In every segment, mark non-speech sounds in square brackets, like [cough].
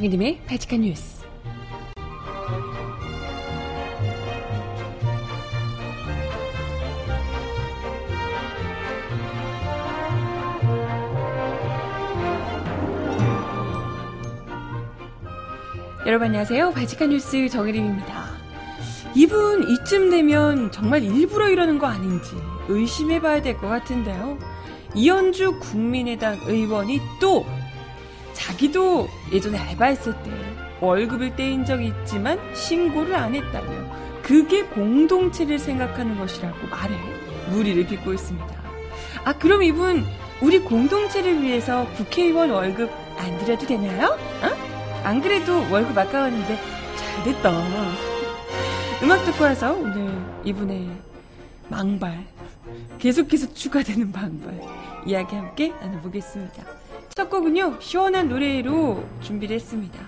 정희님의 바칙한 뉴스. 여러분 안녕하세요. 바칙한 뉴스 정혜림입니다. 이분 이쯤 되면 정말 일부러 이러는 거 아닌지 의심해봐야 될 것 같은데요. 이현주 국민의당 의원이 또 자기도 예전에 알바했을 때 월급을 떼인 적이 있지만 신고를 안 했다며 그게 공동체를 생각하는 것이라고 말해 무리를 빚고 있습니다. 아 그럼 이분 우리 공동체를 위해서 국회의원 월급 안 드려도 되나요? 어? 안 그래도 월급 아까웠는데 잘 됐다. 음악 듣고 와서 오늘 이분의 망발 계속해서 추가되는 [laughs] 망발 이야기 함께 나눠보겠습니다. 첫 곡은요 시원한 노래로 준비를 했습니다.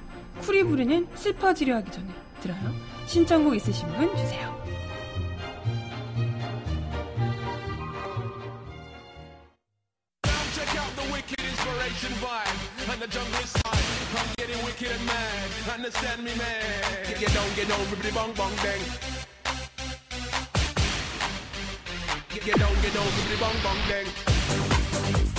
쿨이 부르는 슬퍼지려 하기 전에 들어요. 신청곡 있으신 분 주세요. Get down, get bong bang. Get down, get bong bang.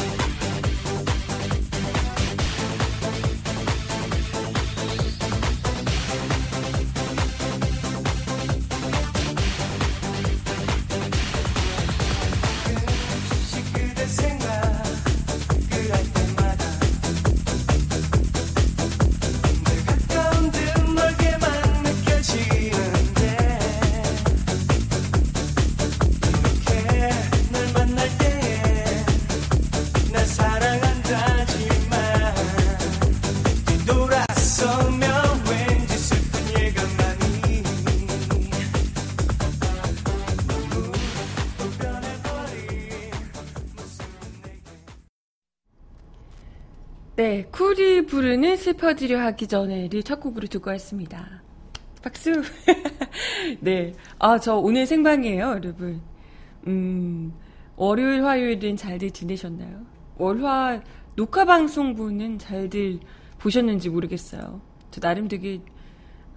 네, 쿨이 부르는 슬퍼지려 하기 전에를 첫 곡으로 듣고 왔습니다. 박수. [laughs] 네, 아 저 오늘 생방이에요, 여러분. 음, 월요일, 화요일은 잘들 지내셨나요? 월화 녹화 방송분은 잘들 보셨는지 모르겠어요. 저 나름 되게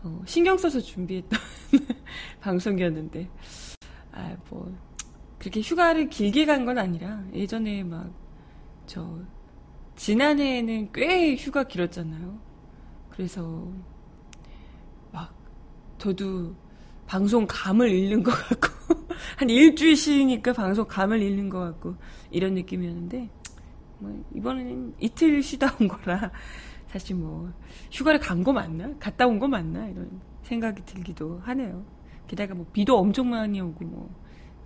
어, 신경 써서 준비했던 [laughs] 방송이었는데, 아 뭐 그렇게 휴가를 길게 간 건 아니라 예전에 막 저 지난해에는 꽤 휴가 길었잖아요. 그래서 막 저도 방송 감을 잃는 것 같고 [laughs] 한 일주일 쉬니까 방송 감을 잃는 것 같고 이런 느낌이었는데 뭐 이번에는 이틀 쉬다 온 거라 사실 뭐 휴가를 간 거 맞나? 갔다 온 거 맞나? 이런 생각이 들기도 하네요. 게다가 뭐 비도 엄청 많이 오고 뭐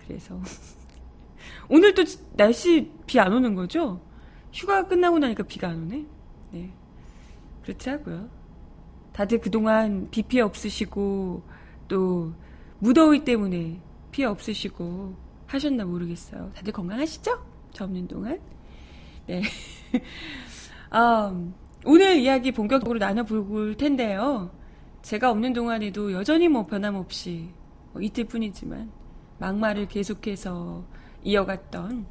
그래서 [laughs] 오늘 또 날씨 비 안 오는 거죠? 휴가 끝나고 나니까 비가 안 오네? 네. 그렇지 하고요. 다들 그동안 비 피해 없으시고, 또, 무더위 때문에 피해 없으시고, 하셨나 모르겠어요. 다들 건강하시죠? 저 없는 동안? 네. 아, [laughs] 오늘 이야기 본격적으로 나눠볼 텐데요. 제가 없는 동안에도 여전히 뭐 변함없이, 뭐 이틀 뿐이지만, 막말을 계속해서 이어갔던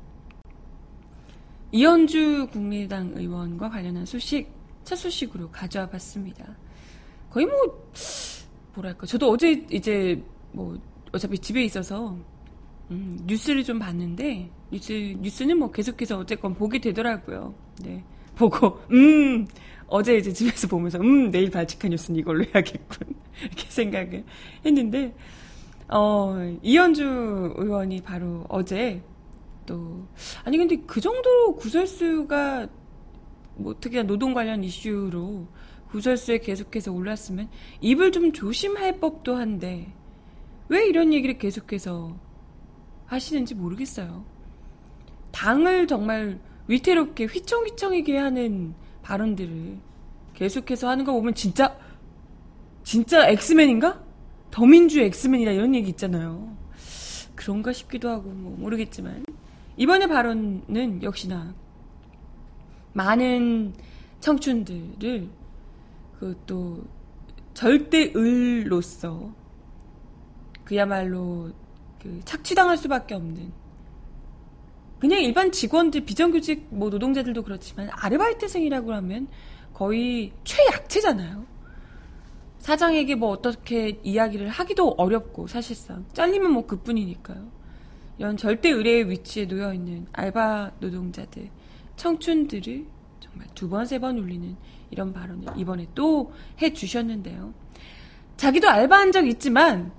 이현주 국민의당 의원과 관련한 소식 첫 소식으로 가져와 봤습니다. 거의 뭐 뭐랄까 저도 어제 이제 뭐 어차피 집에 있어서 음, 뉴스를 좀 봤는데 뉴스 뉴스는 뭐 계속해서 어쨌건 보게 되더라고요. 네 보고 음 어제 이제 집에서 보면서 음 내일 발칙한 뉴스는 이걸로 해야겠군 [laughs] 이렇게 생각을 했는데 어 이현주 의원이 바로 어제 또 아니 근데 그 정도로 구설수가 뭐 특히나 노동 관련 이슈로 구설수에 계속해서 올랐으면 입을 좀 조심할 법도 한데 왜 이런 얘기를 계속해서 하시는지 모르겠어요. 당을 정말 위태롭게 휘청휘청이게 하는 발언들을 계속해서 하는 거 보면 진짜 진짜 엑스맨인가? 더민주 엑스맨이다 이런 얘기 있잖아요. 그런가 싶기도 하고 뭐 모르겠지만 이번의 발언은 역시나 많은 청춘들을 그또 절대 을로서 그야말로 그 착취당할 수밖에 없는 그냥 일반 직원들 비정규직 뭐 노동자들도 그렇지만 아르바이트생이라고 하면 거의 최약체잖아요. 사장에게 뭐 어떻게 이야기를 하기도 어렵고 사실상 잘리면 뭐 그뿐이니까요. 이런 절대 의뢰의 위치에 놓여 있는 알바 노동자들, 청춘들을 정말 두 번, 세 번 울리는 이런 발언을 이번에 또 해 주셨는데요. 자기도 알바한 적 있지만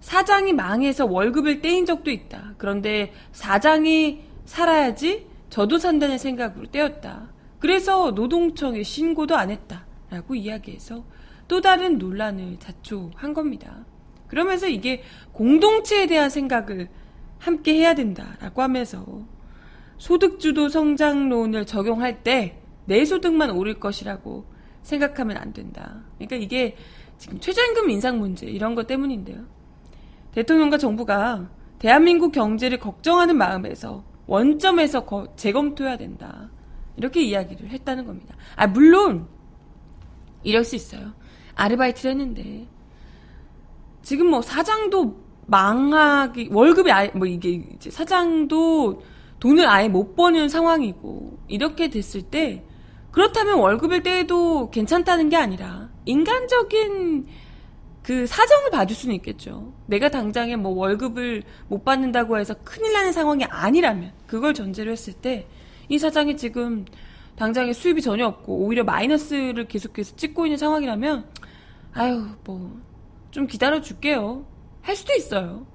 사장이 망해서 월급을 떼인 적도 있다. 그런데 사장이 살아야지 저도 산다는 생각으로 떼었다. 그래서 노동청에 신고도 안 했다. 라고 이야기해서 또 다른 논란을 자초한 겁니다. 그러면서 이게 공동체에 대한 생각을 함께 해야 된다라고 하면서 소득주도 성장론을 적용할 때 내 소득만 오를 것이라고 생각하면 안 된다. 그러니까 이게 지금 최저임금 인상 문제 이런 것 때문인데요. 대통령과 정부가 대한민국 경제를 걱정하는 마음에서 원점에서 거- 재검토해야 된다. 이렇게 이야기를 했다는 겁니다. 아, 물론, 이럴 수 있어요. 아르바이트를 했는데, 지금 뭐 사장도 망하기, 월급이 아예, 뭐 이게 이제 사장도 돈을 아예 못 버는 상황이고, 이렇게 됐을 때, 그렇다면 월급을 떼도 괜찮다는 게 아니라, 인간적인 그 사정을 봐줄 수는 있겠죠. 내가 당장에 뭐 월급을 못 받는다고 해서 큰일 나는 상황이 아니라면, 그걸 전제로 했을 때, 이 사장이 지금 당장에 수입이 전혀 없고, 오히려 마이너스를 계속해서 찍고 있는 상황이라면, 아유, 뭐, 좀 기다려 줄게요. 할 수도 있어요.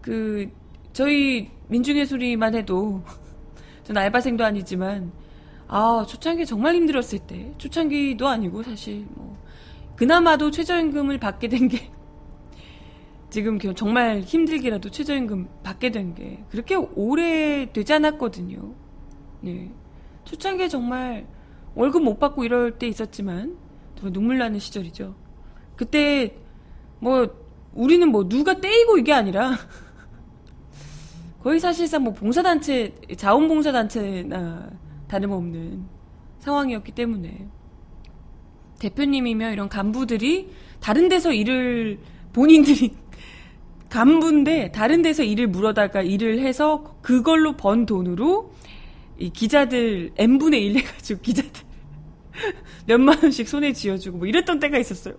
그, 저희 민중예술이만 해도, [laughs] 전 알바생도 아니지만, 아, 초창기 정말 힘들었을 때, 초창기도 아니고 사실 뭐, 그나마도 최저임금을 받게 된 게, [laughs] 지금 겨- 정말 힘들게라도 최저임금 받게 된 게, 그렇게 오래 되지 않았거든요. 네. 초창기에 정말 월급 못 받고 이럴 때 있었지만, 정말 눈물 나는 시절이죠. 그때, 뭐, 우리는 뭐 누가 떼이고 이게 아니라, 거의 사실상 뭐 봉사단체, 자원봉사단체나 다름없는 상황이었기 때문에 대표님이며 이런 간부들이 다른 데서 일을 본인들이 [laughs] 간부인데 다른 데서 일을 물어다가 일을 해서 그걸로 번 돈으로 이 기자들 n분의 1 해가지고 기자들 [laughs] 몇만 원씩 손에 쥐어주고 뭐 이랬던 때가 있었어요.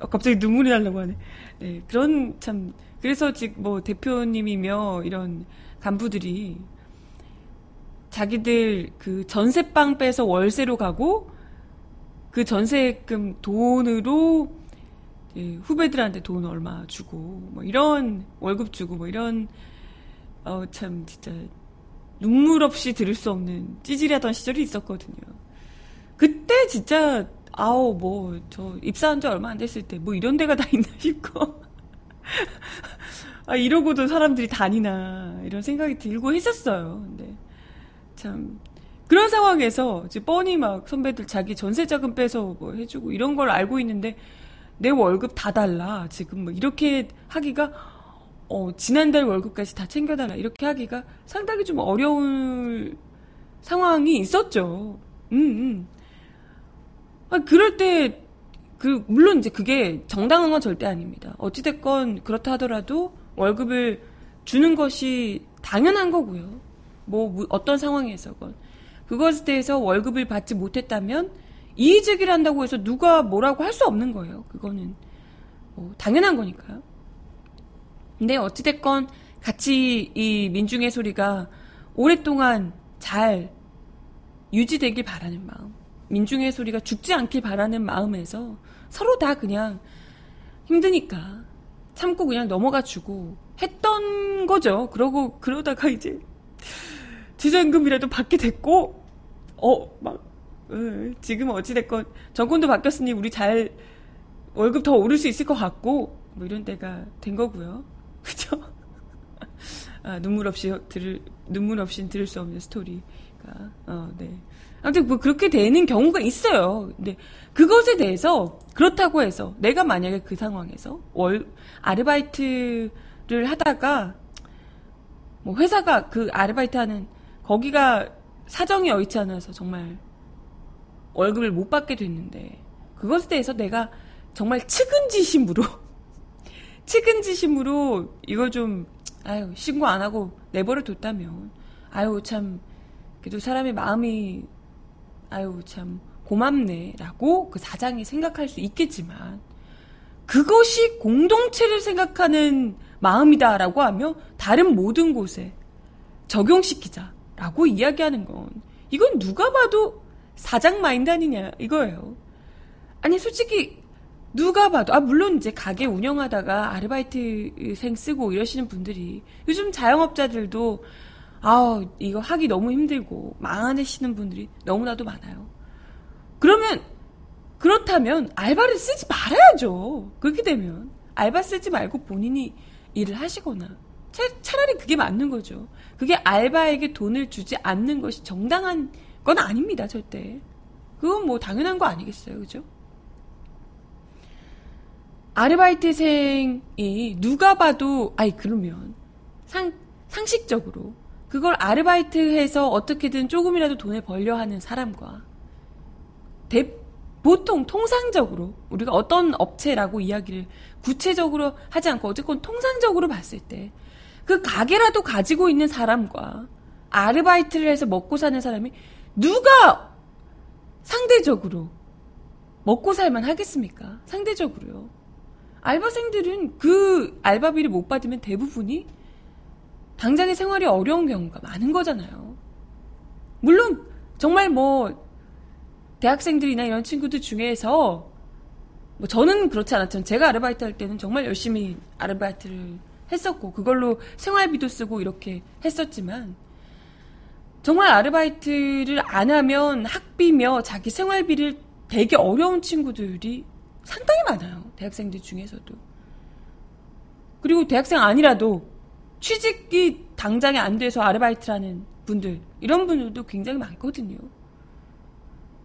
어, 갑자기 눈물이 나려고 하네. 네, 그런 참 그래서 지금 뭐 대표님이며 이런 간부들이 자기들 그 전세방 빼서 월세로 가고 그 전세금 돈으로 예, 후배들한테 돈 얼마 주고 뭐 이런 월급 주고 뭐 이런 어 참 진짜 눈물 없이 들을 수 없는 찌질하던 시절이 있었거든요. 그때 진짜 아우 뭐 저 입사한 지 얼마 안 됐을 때 뭐 이런 데가 다 있나 싶고 아 이러고도 사람들이 다니나 이런 생각이 들고 했었어요. 근데 참 그런 상황에서 이제 뻔히 막 선배들 자기 전세 자금 빼서 뭐 해주고 이런 걸 알고 있는데 내 월급 다 달라 지금 뭐 이렇게 하기가 어 지난달 월급까지 다 챙겨달라 이렇게 하기가 상당히 좀 어려운 상황이 있었죠. 음, 음. 아, 그럴 때, 그, 물론 이제 그게 정당한 건 절대 아닙니다. 어찌됐건 그렇다 하더라도 월급을 주는 것이 당연한 거고요. 뭐, 무- 어떤 상황에서건. 그것에 대해서 월급을 받지 못했다면 이의제기를 한다고 해서 누가 뭐라고 할 수 없는 거예요. 그거는. 뭐 당연한 거니까요. 근데 어찌됐건 같이 이 민중의 소리가 오랫동안 잘 유지되길 바라는 마음. 민중의 소리가 죽지 않길 바라는 마음에서 서로 다 그냥 힘드니까 참고 그냥 넘어가 주고 했던 거죠. 그러고 그러다가 이제 지정금이라도 받게 됐고 어막 지금 어찌됐건 정권도 바뀌었으니 우리 잘 월급 더 오를 수 있을 것 같고 뭐 이런 때가 된 거고요. [laughs] 그죠? 아, 눈물 없이 들을 눈물 없이 들을 수 없는 스토리가 어, 네. 아무튼 뭐 그렇게 되는 경우가 있어요. 근데 그것에 대해서 그렇다고 해서 내가 만약에 그 상황에서 월 아르바이트를 하다가 뭐 회사가 그 아르바이트 하는 거기가 사정이 여의치 않아서 정말 월급을 못 받게 됐는데 그것에 대해서 내가 정말 측은지심으로 [laughs] 측은지심으로 이거 좀 아유 신고 안 하고 내버려 뒀다면 아유 참 그래도 사람의 마음이 아유 참 고맙네라고 그 사장이 생각할 수 있겠지만 그것이 공동체를 생각하는 마음이다라고 하며 다른 모든 곳에 적용시키자라고 이야기하는 건 이건 누가 봐도 사장 마인드 아니냐 이거예요. 아니 솔직히 누가 봐도 아 물론 이제 가게 운영하다가 아르바이트생 쓰고 이러시는 분들이 요즘 자영업자들도 아 이거 하기 너무 힘들고 망하시는 분들이 너무나도 많아요. 그러면 그렇다면 알바를 쓰지 말아야죠. 그렇게 되면 알바 쓰지 말고 본인이 일을 하시거나 차, 차라리 그게 맞는 거죠. 그게 알바에게 돈을 주지 않는 것이 정당한 건 아닙니다, 절대. 그건 뭐 당연한 거 아니겠어요, 그죠? 아르바이트생이 누가 봐도 아이 그러면 상 상식적으로 그걸 아르바이트해서 어떻게든 조금이라도 돈을 벌려 하는 사람과 대, 보통 통상적으로 우리가 어떤 업체라고 이야기를 구체적으로 하지 않고 어쨌건 통상적으로 봤을 때 그 가게라도 가지고 있는 사람과 아르바이트를 해서 먹고 사는 사람이 누가 상대적으로 먹고 살만 하겠습니까? 상대적으로요. 알바생들은 그 알바비를 못 받으면 대부분이 당장의 생활이 어려운 경우가 많은 거잖아요. 물론 정말 뭐 대학생들이나 이런 친구들 중에서 뭐 저는 그렇지 않았지만 제가 아르바이트 할 때는 정말 열심히 아르바이트를 했었고 그걸로 생활비도 쓰고 이렇게 했었지만 정말 아르바이트를 안 하면 학비며 자기 생활비를 되게 어려운 친구들이 상당히 많아요. 대학생들 중에서도. 그리고 대학생 아니라도 취직이 당장에 안 돼서 아르바이트라는 분들, 이런 분들도 굉장히 많거든요.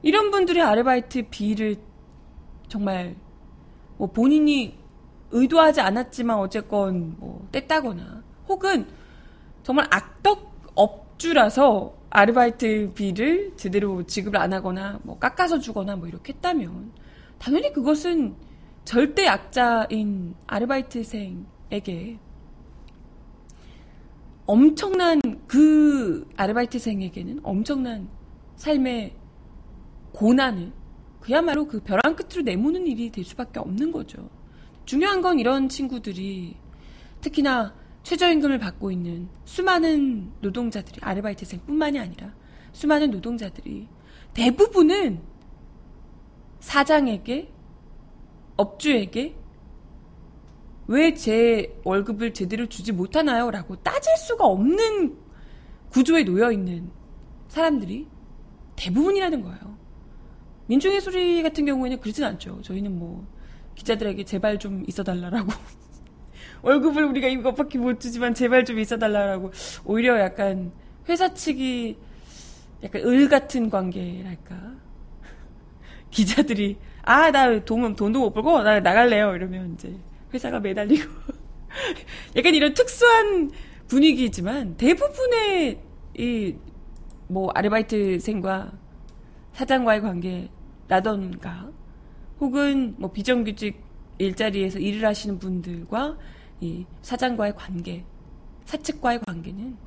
이런 분들의 아르바이트 비를 정말 뭐 본인이 의도하지 않았지만 어쨌건 뭐 뗐다거나 혹은 정말 악덕 업주라서 아르바이트 비를 제대로 지급을 안 하거나 뭐 깎아서 주거나 뭐 이렇게 했다면 당연히 그것은 절대 약자인 아르바이트생에게 엄청난 그 아르바이트생에게는 엄청난 삶의 고난을 그야말로 그 벼랑 끝으로 내모는 일이 될 수밖에 없는 거죠. 중요한 건 이런 친구들이 특히나 최저임금을 받고 있는 수많은 노동자들이 아르바이트생뿐만이 아니라 수많은 노동자들이 대부분은 사장에게 업주에게 왜 제 월급을 제대로 주지 못하나요? 라고 따질 수가 없는 구조에 놓여 있는 사람들이 대부분이라는 거예요. 민중의 소리 같은 경우에는 그러진 않죠. 저희는 뭐 기자들에게 제발 좀 있어달라라고 [laughs] 월급을 우리가 이것밖에 못 주지만 제발 좀 있어달라라고 오히려 약간 회사 측이 약간 을 같은 관계랄까 [laughs] 기자들이 아 나 돈, 돈도 못 벌고 나 나갈래요 이러면 이제 회사가 매달리고 [laughs] 약간 이런 특수한 분위기지만 대부분의 이 뭐 아르바이트생과 사장과의 관계라던가 혹은 뭐 비정규직 일자리에서 일을 하시는 분들과 이 사장과의 관계, 사측과의 관계는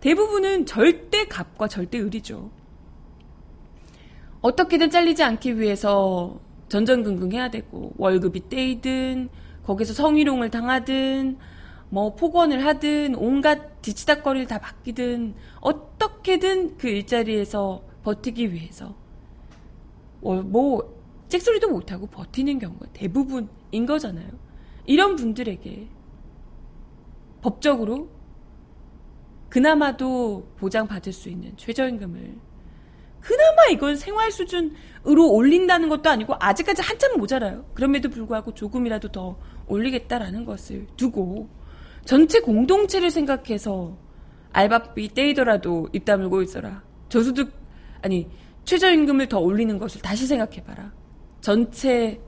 대부분은 절대 갑과 절대 을이죠. 어떻게든 잘리지 않기 위해서 전전긍긍 해야 되고 월급이 떼이든 거기서 성희롱을 당하든 뭐 폭언을 하든 온갖 뒤치다거리를 다 맡기든 어떻게든 그 일자리에서 버티기 위해서 뭐 찍소리도 못하고 버티는 경우가 대부분인 거잖아요. 이런 분들에게 법적으로 그나마도 보장받을 수 있는 최저임금을 그나마 이건 생활 수준으로 올린다는 것도 아니고 아직까지 한참 모자라요. 그럼에도 불구하고 조금이라도 더 올리겠다라는 것을 두고 전체 공동체를 생각해서 알바비 떼이더라도 입 다물고 있어라. 저소득 아니 최저임금을 더 올리는 것을 다시 생각해봐라. 전체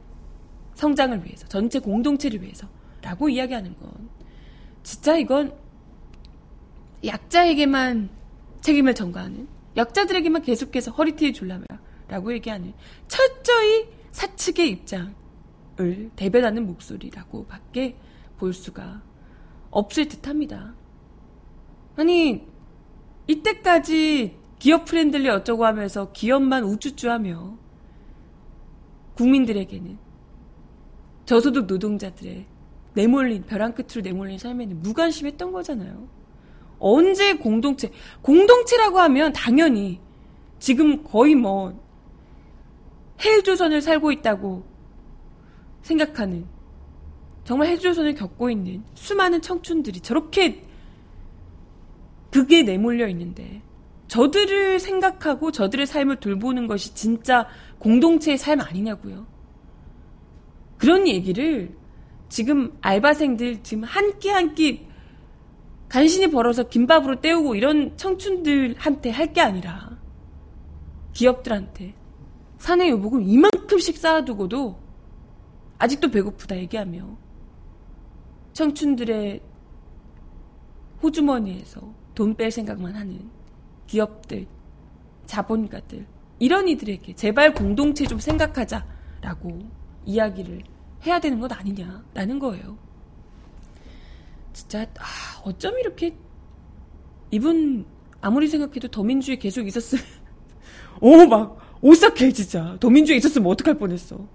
성장을 위해서, 전체 공동체를 위해서라고 이야기하는 건 진짜 이건 약자에게만 책임을 전가하는 약자들에게만 계속해서 허리띠에 졸라매라라고 얘기하는 철저히 사측의 입장을 대변하는 목소리라고밖에 볼 수가 없을 듯합니다. 아니 이때까지 기업 friendly 어쩌고 하면서 기업만 우쭈쭈하며 국민들에게는 저소득 노동자들의 내몰린 벼랑 끝으로 내몰린 삶에는 무관심했던 거잖아요. 언제 공동체 공동체라고 하면 당연히 지금 거의 뭐 헬조선을 살고 있다고 생각하는 정말 헬조선을 겪고 있는 수많은 청춘들이 저렇게 그게 내몰려 있는데 저들을 생각하고 저들의 삶을 돌보는 것이 진짜 공동체의 삶 아니냐고요. 그런 얘기를 지금 알바생들 지금 한 끼 한끼 간신히 벌어서 김밥으로 때우고 이런 청춘들한테 할 게 아니라 기업들한테 사내 요복을 이만큼씩 쌓아두고도 아직도 배고프다 얘기하며 청춘들의 호주머니에서 돈 뺄 생각만 하는 기업들, 자본가들, 이런 이들에게 제발 공동체 좀 생각하자라고 이야기를 해야 되는 것 아니냐라는 거예요. 진짜 아, 어쩜 이렇게 이분 아무리 생각해도 더민주에 계속 있었으면 [laughs] 오 막 오싹해 진짜 더민주에 있었으면 어떡할 뻔했어.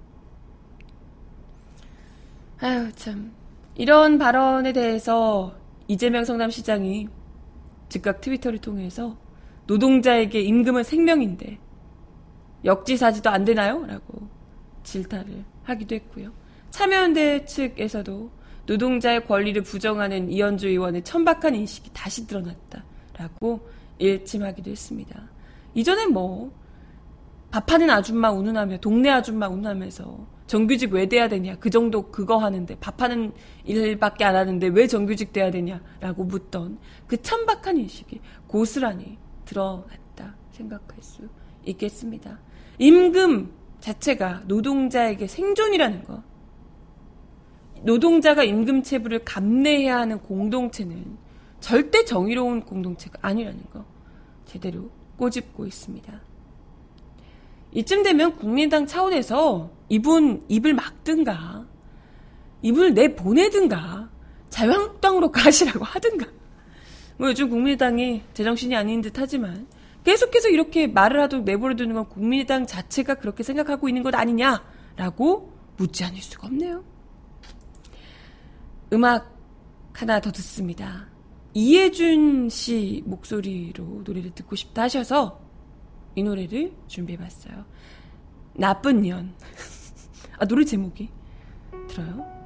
아유 참 이런 발언에 대해서 이재명 성남시장이 즉각 트위터를 통해서 노동자에게 임금은 생명인데 역지사지도 안 되나요? 라고 질타를 하기도 했고요. 참여연대 측에서도 노동자의 권리를 부정하는 이현주 의원의 천박한 인식이 다시 드러났다라고 일침하기도 했습니다. 이전엔 뭐 밥하는 아줌마 운운하며 동네 아줌마 운운하면서 정규직 왜 돼야 되냐 그 정도 그거 하는데 밥하는 일밖에 안 하는데 왜 정규직 돼야 되냐라고 묻던 그 천박한 인식이 고스란히 드러났다 생각할 수 있겠습니다. 임금 자체가 노동자에게 생존이라는 거 노동자가 임금 체불을 감내해야 하는 공동체는 절대 정의로운 공동체가 아니라는 거 제대로 꼬집고 있습니다. 이쯤 되면 국민당 차원에서 이분 입을 막든가 입을 내 보내든가 자유한국당으로 [laughs] 가시라고 하든가 뭐 요즘 국민당이 제정신이 아닌 듯 하지만 계속해서 이렇게 말을 하도록 내버려두는 건 국민당 자체가 그렇게 생각하고 있는 것 아니냐라고 묻지 않을 수가 없네요. 음악 하나 더 듣습니다. 이혜준 씨 목소리로 노래를 듣고 싶다 하셔서 이 노래를 준비해봤어요. 나쁜 년. [laughs] 아, 노래 제목이. 들어요?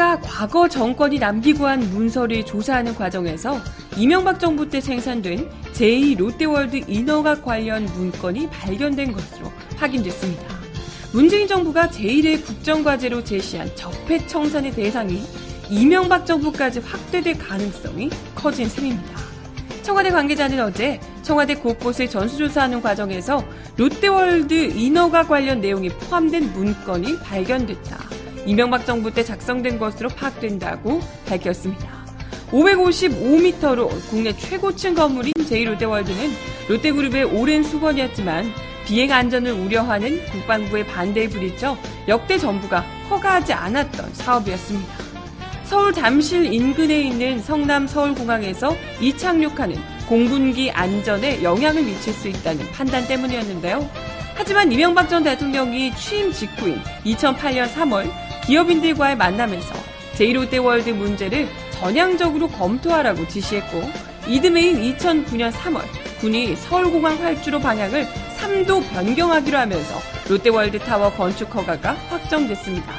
청와대가 과거 정권이 남기고 간 문서를 조사하는 과정에서 이명박 정부 때 생산된 제2 롯데월드 인허가 관련 문건이 발견된 것으로 확인됐습니다. 문재인 정부가 제1의 국정과제로 제시한 적폐청산의 대상이 이명박 정부까지 확대될 가능성이 커진 셈입니다. 청와대 관계자는 어제 청와대 곳곳을 전수조사하는 과정에서 롯데월드 인허가 관련 내용이 포함된 문건이 발견됐다. 이명박 정부 때 작성된 것으로 파악된다고 밝혔습니다. 555m로 국내 최고층 건물인 제1롯데월드는 롯데그룹의 오랜 수건이었지만 비행 안전을 우려하는 국방부의 반대에 부딪혀 역대 정부가 허가하지 않았던 사업이었습니다. 서울 잠실 인근에 있는 성남 서울공항에서 이착륙하는 공군기 안전에 영향을 미칠 수 있다는 판단 때문이었는데요. 하지만 이명박 전 대통령이 취임 직후인 2008년 3월 기업인들과의 만남에서 제1롯데월드 문제를 전향적으로 검토하라고 지시했고 이듬해인 2009년 3월 군이 서울공항 활주로 방향을 3도 변경하기로 하면서 롯데월드타워 건축 허가가 확정됐습니다.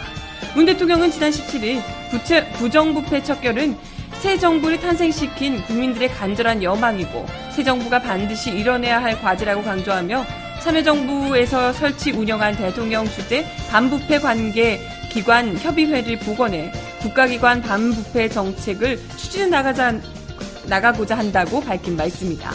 문 대통령은 지난 17일 부채, 부정부패 척결은 새 정부를 탄생시킨 국민들의 간절한 여망이고 새 정부가 반드시 이뤄내야 할 과제라고 강조하며 참여정부에서 설치 운영한 대통령 주재 반부패 관계 기관 협의회를 복원해 국가기관 반부패 정책을 추진해 나가자, 나가고자 한다고 밝힌 바 있습니다.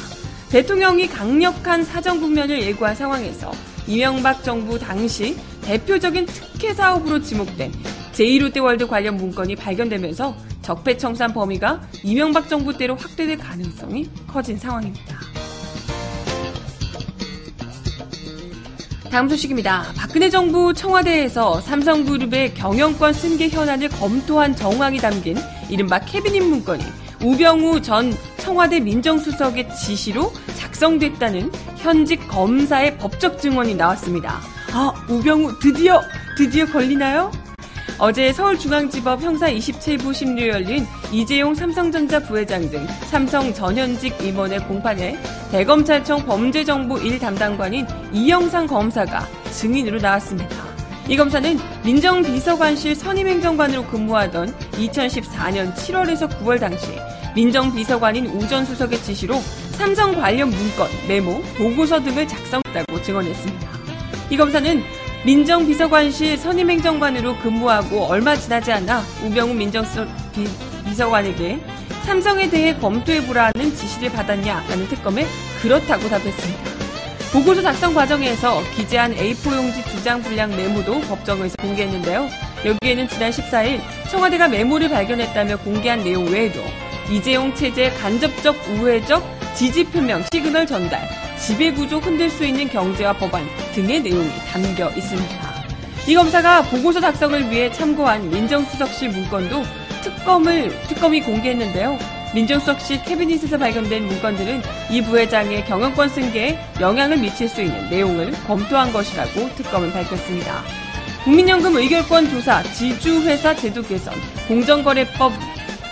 대통령이 강력한 사정 국면을 예고한 상황에서 이명박 정부 당시 대표적인 특혜 사업으로 지목된 제1롯데월드 관련 문건이 발견되면서 적폐청산 범위가 이명박 정부 때로 확대될 가능성이 커진 상황입니다. 다음 소식입니다. 박근혜 정부 청와대에서 삼성그룹의 경영권 승계 현안을 검토한 정황이 담긴 이른바 캐비닛 문건이 우병우 전 청와대 민정수석의 지시로 작성됐다는 현직 검사의 법적 증언이 나왔습니다. 아, 우병우 드디어 드디어 걸리나요? 어제 서울중앙지법 형사 27부 심리 열린 이재용 삼성전자 부회장 등 삼성 전현직 임원의 공판에 대검찰청 범죄정보 1 담당관인 이영상 검사가 증인으로 나왔습니다. 이 검사는 민정비서관실 선임행정관으로 근무하던 2014년 7월에서 9월 당시 민정비서관인 우 전 수석의 지시로 삼성 관련 문건, 메모, 보고서 등을 작성했다고 증언했습니다. 이 검사는 민정비서관실 선임행정관으로 근무하고 얼마 지나지 않아 우병우 민정비서관에게 삼성에 대해 검토해보라는 지시를 받았냐라는 특검에 그렇다고 답했습니다. 보고서 작성 과정에서 기재한 A4 용지 두 장 분량 메모도 법정에서 공개했는데요. 여기에는 지난 14일 청와대가 메모를 발견했다며 공개한 내용 외에도 이재용 체제 간접적 우회적 지지 표명 시그널 전달 지배구조 흔들 수 있는 경제와 법안 등의 내용이 담겨 있습니다. 이 검사가 보고서 작성을 위해 참고한 민정수석실 문건도 특검을, 특검이 공개했는데요. 민정수석실 캐비닛에서 발견된 문건들은 이 부회장의 경영권 승계에 영향을 미칠 수 있는 내용을 검토한 것이라고 특검은 밝혔습니다. 국민연금 의결권 조사, 지주회사 제도 개선, 공정거래법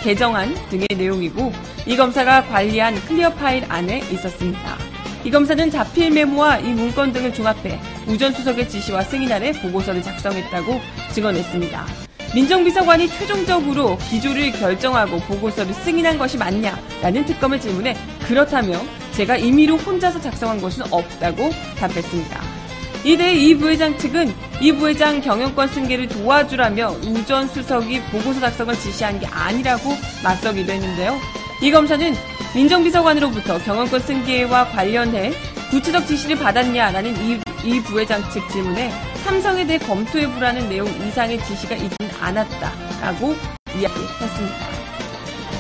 개정안 등의 내용이고 이 검사가 관리한 클리어 파일 안에 있었습니다. 이 검사는 자필 메모와 이 문건 등을 종합해 우 전 수석의 지시와 승인 아래 보고서를 작성했다고 증언했습니다. 민정비서관이 최종적으로 기조를 결정하고 보고서를 승인한 것이 맞냐라는 특검의 질문에 그렇다며 제가 임의로 혼자서 작성한 것은 없다고 답했습니다. 이에 이 부회장 측은 이 부회장 경영권 승계를 도와주라며 우 전 수석이 보고서 작성을 지시한 게 아니라고 맞서기도 했는데요. 이 검사는 민정비서관으로부터 경영권 승계와 관련해 구체적 지시를 받았냐 라는 이, 이 부회장 측 질문에 삼성에 대해 검토해보라는 내용 이상의 지시가 있진 않았다라고 이야기했습니다.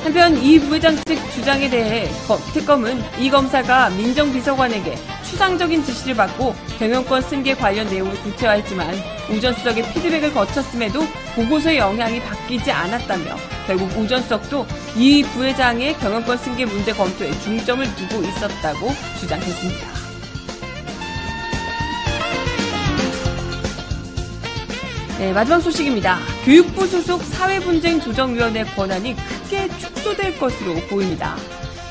한편 이 부회장 측 주장에 대해 특검은 이 검사가 민정비서관에게 추상적인 지시를 받고 경영권 승계 관련 내용을 구체화했지만 우전 수석의 피드백을 거쳤음에도 보고서의 영향이 바뀌지 않았다며 결국 우전 수석도 이 부회장의 경영권 승계 문제 검토에 중점을 두고 있었다고 주장했습니다. 네, 마지막 소식입니다. 교육부 소속 사회분쟁 조정위원회 권한이 크게 축소될 것으로 보입니다.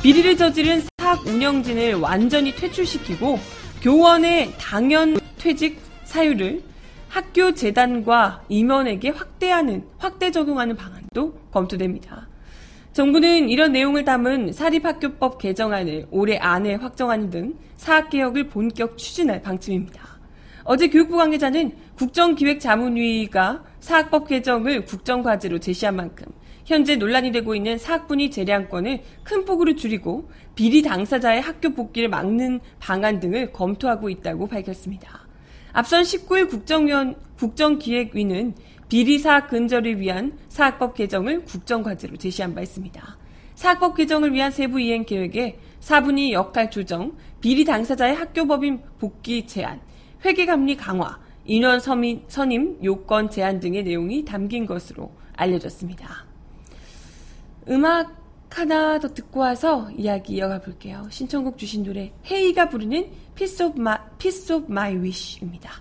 비리를 저지른 사학 운영진을 완전히 퇴출시키고 교원의 당연 퇴직 사유를 학교 재단과 임원에게 확대하는 확대 적용하는 방안도 검토됩니다. 정부는 이런 내용을 담은 사립학교법 개정안을 올해 안에 확정하는 등 사학개혁을 본격 추진할 방침입니다. 어제 교육부 관계자는 국정기획자문위가 사학법 개정을 국정과제로 제시한 만큼 현재 논란이 되고 있는 사학분위 재량권을 큰 폭으로 줄이고 비리 당사자의 학교 복귀를 막는 방안 등을 검토하고 있다고 밝혔습니다. 앞선 19일 국정위원, 국정기획위는 비리 사학 근절을 위한 사학법 개정을 국정과제로 제시한 바 있습니다. 사학법 개정을 위한 세부 이행 계획에 사분위 역할 조정, 비리 당사자의 학교법인 복귀 제한, 회계감리 강화, 인원 서민, 선임 요건 제한 등의 내용이 담긴 것으로 알려졌습니다. 음악 하나 더 듣고 와서 이야기 이어가 볼게요. 신청곡 주신 노래 헤이가 부르는 Piece of My, Piece of My Wish입니다.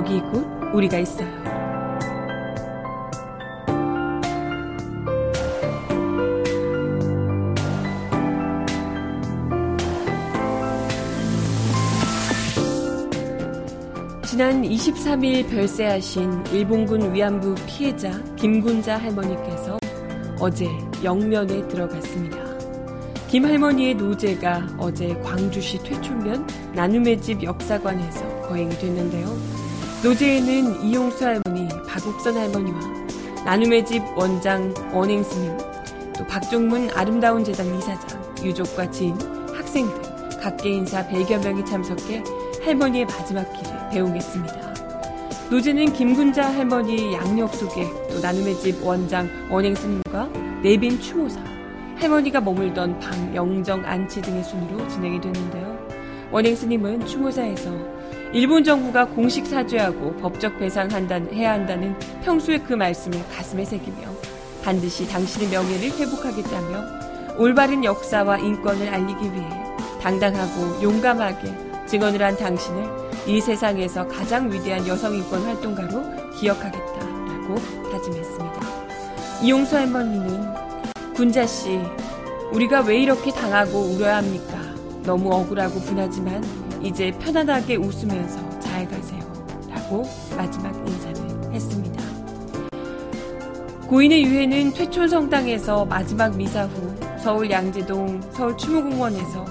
여기 곧 우리가 있어요. 지난 23일 별세하신 일본군 위안부 피해자 김군자 할머니께서 어제 영면에 들어갔습니다. 김 할머니의 노제가 어제 광주시 퇴촌면 나눔의 집 역사관에서 거행이 됐는데요. 노제에는 이용수 할머니, 박옥선 할머니와 나눔의 집 원장 원행 스님, 또 박종문 아름다운 재단 이사장, 유족과 지인, 학생 등 각계 인사 100여 명이 참석해 할머니의 마지막 길을 배웅했습니다. 노제는 김군자 할머니 양력 소개, 또 나눔의 집 원장 원행 스님과 내빈 추모사, 할머니가 머물던 방 영정 안치 등의 순으로 진행이 됐는데요. 원행 스님은 추모사에서 일본 정부가 공식 사죄하고 법적 배상한다는 해야 한다는 평소의 그 말씀을 가슴에 새기며 반드시 당신의 명예를 회복하겠다며 올바른 역사와 인권을 알리기 위해 당당하고 용감하게 증언을 한 당신을 이 세상에서 가장 위대한 여성 인권 활동가로 기억하겠다라고 다짐했습니다. 이용수 할머니는 군자 씨, 우리가 왜 이렇게 당하고 울어야 합니까? 너무 억울하고 분하지만 이제 편안하게 웃으면서 잘 가세요. 라고 마지막 인사를 했습니다. 고인의 유해는 퇴촌 성당에서 마지막 미사 후 서울 양재동 서울 추모공원에서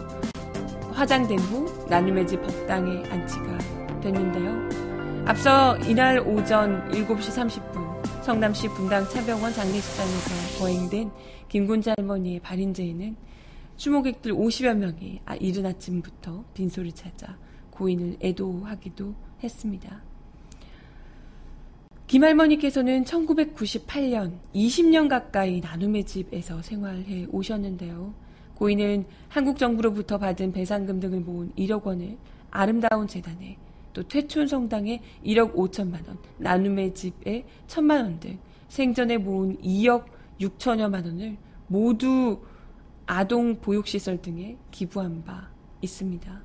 화장된 후 나눔의 집 법당에 안치가 됐는데요. 앞서 이날 오전 7시 30분 성남시 분당 차병원 장례식장에서 거행된 김군자 할머니의 발인제에는 추모객들 50여 명이 아, 이른 아침부터 빈소를 찾아 고인을 애도하기도 했습니다. 김할머니께서는 1998년 20년 가까이 나눔의 집에서 생활해 오셨는데요. 고인은 한국 정부로부터 받은 배상금 등을 모은 1억 원을 아름다운 재단에 또 퇴촌 성당에 1억 5천만 원, 나눔의 집에 1천만 원 등 생전에 모은 2억 6천여만 원을 모두 아동 보육시설 등에 기부한 바 있습니다.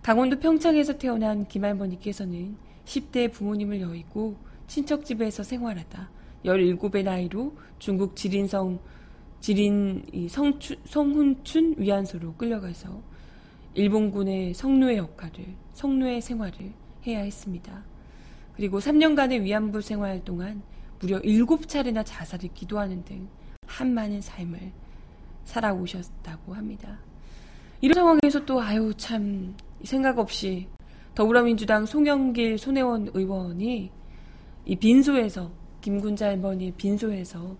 강원도 평창에서 태어난 김할머니께서는 10대 부모님을 여의고 친척집에서 생활하다 17의 나이로 중국 지린성 지린 이 성추, 성훈춘 위안소로 끌려가서 일본군의 성노예 역할을 성노예 생활을 해야 했습니다. 그리고 3년간의 위안부 생활 동안 무려 7차례나 자살을 기도하는 등 한 많은 삶을 살아오셨다고 합니다. 이런 상황에서 또 아유 참 생각 없이 더불어민주당 송영길 손혜원 의원이 이 빈소에서 김군자 할머니의 빈소에서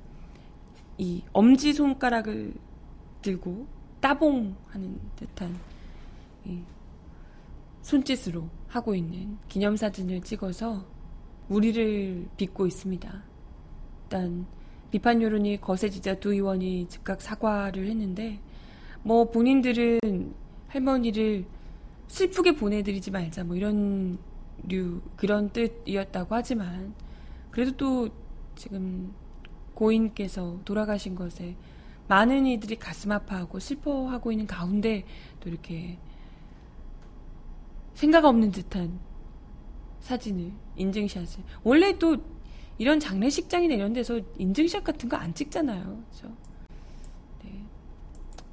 이 엄지 손가락을 들고 따봉하는 듯한 이 손짓으로 하고 있는 기념사진을 찍어서 우리를 빚고 있습니다. 일단 비판 여론이 거세지자 두 의원이 즉각 사과를 했는데 뭐 본인들은 할머니를 슬프게 보내드리지 말자 뭐 이런 류 그런 뜻이었다고 하지만 그래도 또 지금 고인께서 돌아가신 것에 많은 이들이 가슴 아파하고 슬퍼하고 있는 가운데 또 이렇게 생각 없는 듯한 사진을 인증샷을. 원래 또 이런 장례식장이나 이런 데서 인증샷 같은 거 안 찍잖아요. 그렇죠? 네.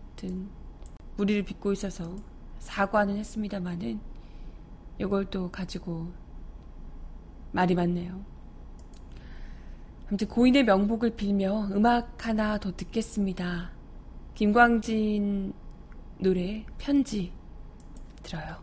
아무튼 무리를 빚고 있어서 사과는 했습니다마는 이걸 또 가지고 말이 많네요. 아무튼 고인의 명복을 빌며 음악 하나 더 듣겠습니다. 김광진 노래 편지 들어요.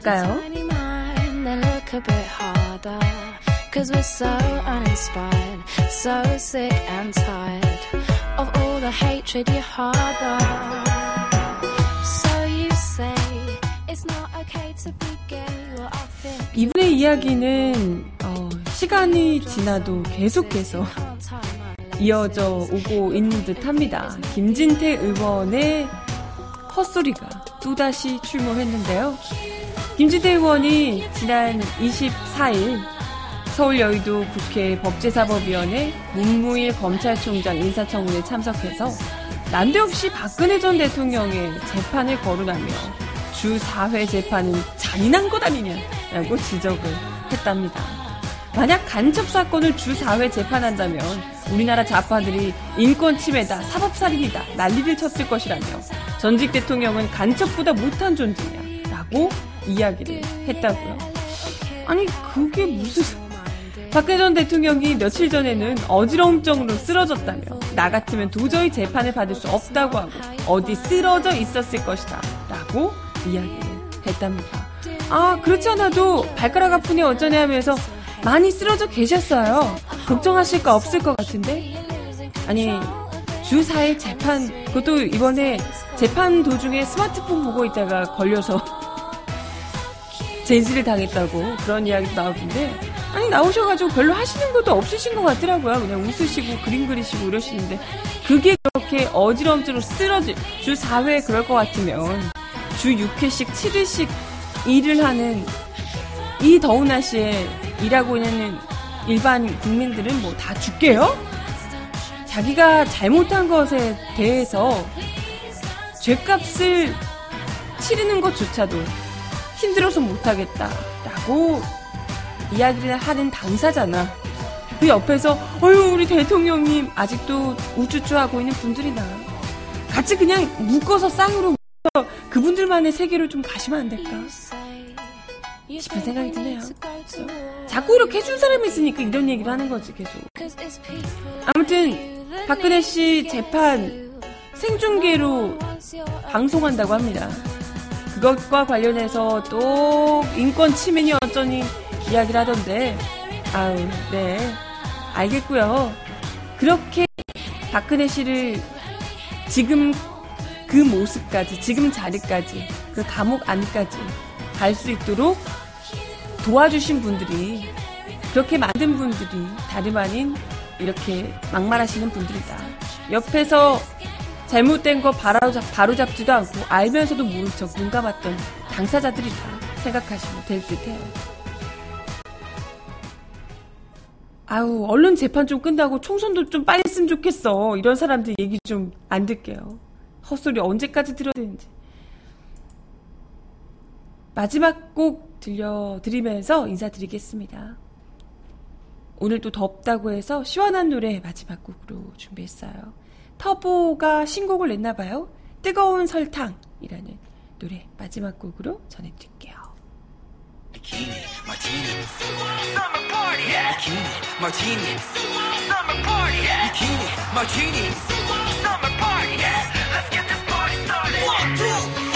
이럴까요? Cause we're so uninspired, so sick and tired of all the hatred you harbor. So you say it's not okay to be gay. Well, I think 이분의 이야기는 어, 시간이 지나도 계속해서. 이어져 오고 있는 듯 합니다. 김진태 의원의 헛소리가 또다시 출몰했는데요. 김진태 의원이 지난 24일 서울 여의도 국회 법제사법위원회 문무일 검찰총장 인사청문회에 참석해서 난데없이 박근혜 전 대통령의 재판을 거론하며 주 4회 재판은 잔인한 것 아니냐라고 지적을 했답니다. 만약 간첩 사건을 주 4회 재판한다면 우리나라 좌파들이 인권 침해다, 사법살인이다, 난리를 쳤을 것이라며 전직 대통령은 간첩보다 못한 존재냐라고 이야기를 했다고요. 아니 그게 무슨 [laughs] 박근혜 전 대통령이 며칠 전에는 어지러움 정도로 쓰러졌다며 나 같으면 도저히 재판을 받을 수 없다고 하고 어디 쓰러져 있었을 것이다 라고 이야기를 했답니다. 아 그렇지 않아도 발가락 아프니 어쩌냐 하면서 많이 쓰러져 계셨어요. 걱정하실 거 없을 것 같은데 아니 주 4일 재판 그것도 이번에 재판 도중에 스마트폰 보고 있다가 걸려서 제지를 당했다고 그런 이야기도 나오던데 아니 나오셔가지고 별로 하시는 것도 없으신 것 같더라고요. 그냥 웃으시고 그림 그리시고 이러시는데 그게 그렇게 어지럼증으로 쓰러질 주 4회 그럴 것 같으면 주 6회씩 7회씩 일을 하는 이 더운 날씨에 일하고 있는 일반 국민들은 뭐 다 죽게요? 자기가 잘못한 것에 대해서 죄값을 치르는 것조차도 힘들어서 못하겠다 라고 이야기를 하는 당사잖아. 그 옆에서 어휴 우리 대통령님 아직도 우쭈쭈 하고 있는 분들이나 같이 그냥 묶어서 쌍으로 묶어서 그분들만의 세계로 좀 가시면 안 될까? 싶은 생각이 드네요. 자꾸 이렇게 해준 사람이 있으니까 이런 얘기를 하는 거지 계속. 아무튼 박근혜 씨 재판 생중계로 방송한다고 합니다. 그것과 관련해서 또 인권 침해니 어쩌니 이야기를 하던데, 아우, 네. 알겠고요. 그렇게 박근혜 씨를 지금 그 모습까지, 지금 자리까지, 그 감옥 안까지 갈 수 있도록 도와주신 분들이, 그렇게 만든 분들이 다름 아닌 이렇게 막말하시는 분들이다. 옆에서 잘못된 거 바로 잡, 바로 잡지도 않고 알면서도 모른 척 눈 감았던 당사자들이다 생각하시면 될 듯해요. 아우 얼른 재판 좀 끝나고 총선도 좀 빨리 했으면 좋겠어. 이런 사람들 얘기 좀 안 듣게요. 헛소리 언제까지 들어야 되는지. 마지막 곡 들려드리면서 인사드리겠습니다. 오늘 또 덥다고 해서 시원한 노래 마지막 곡으로 준비했어요. 터보가 신곡을 냈나 봐요. 뜨거운 설탕이라는 노래 마지막 곡으로 전해드릴게요. Bikini, martini, summer party. Bikini, martini, summer party. Bikini, martini, summer party. Let's get this party started. One, two,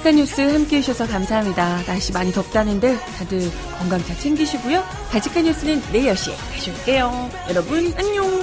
발칙한 뉴스 함께 해주셔서 감사합니다. 날씨 많이 덥다는데 다들 건강 잘 챙기시고요. 발칙한 뉴스는 내일 10시에 다시 올게요. 여러분, 안녕!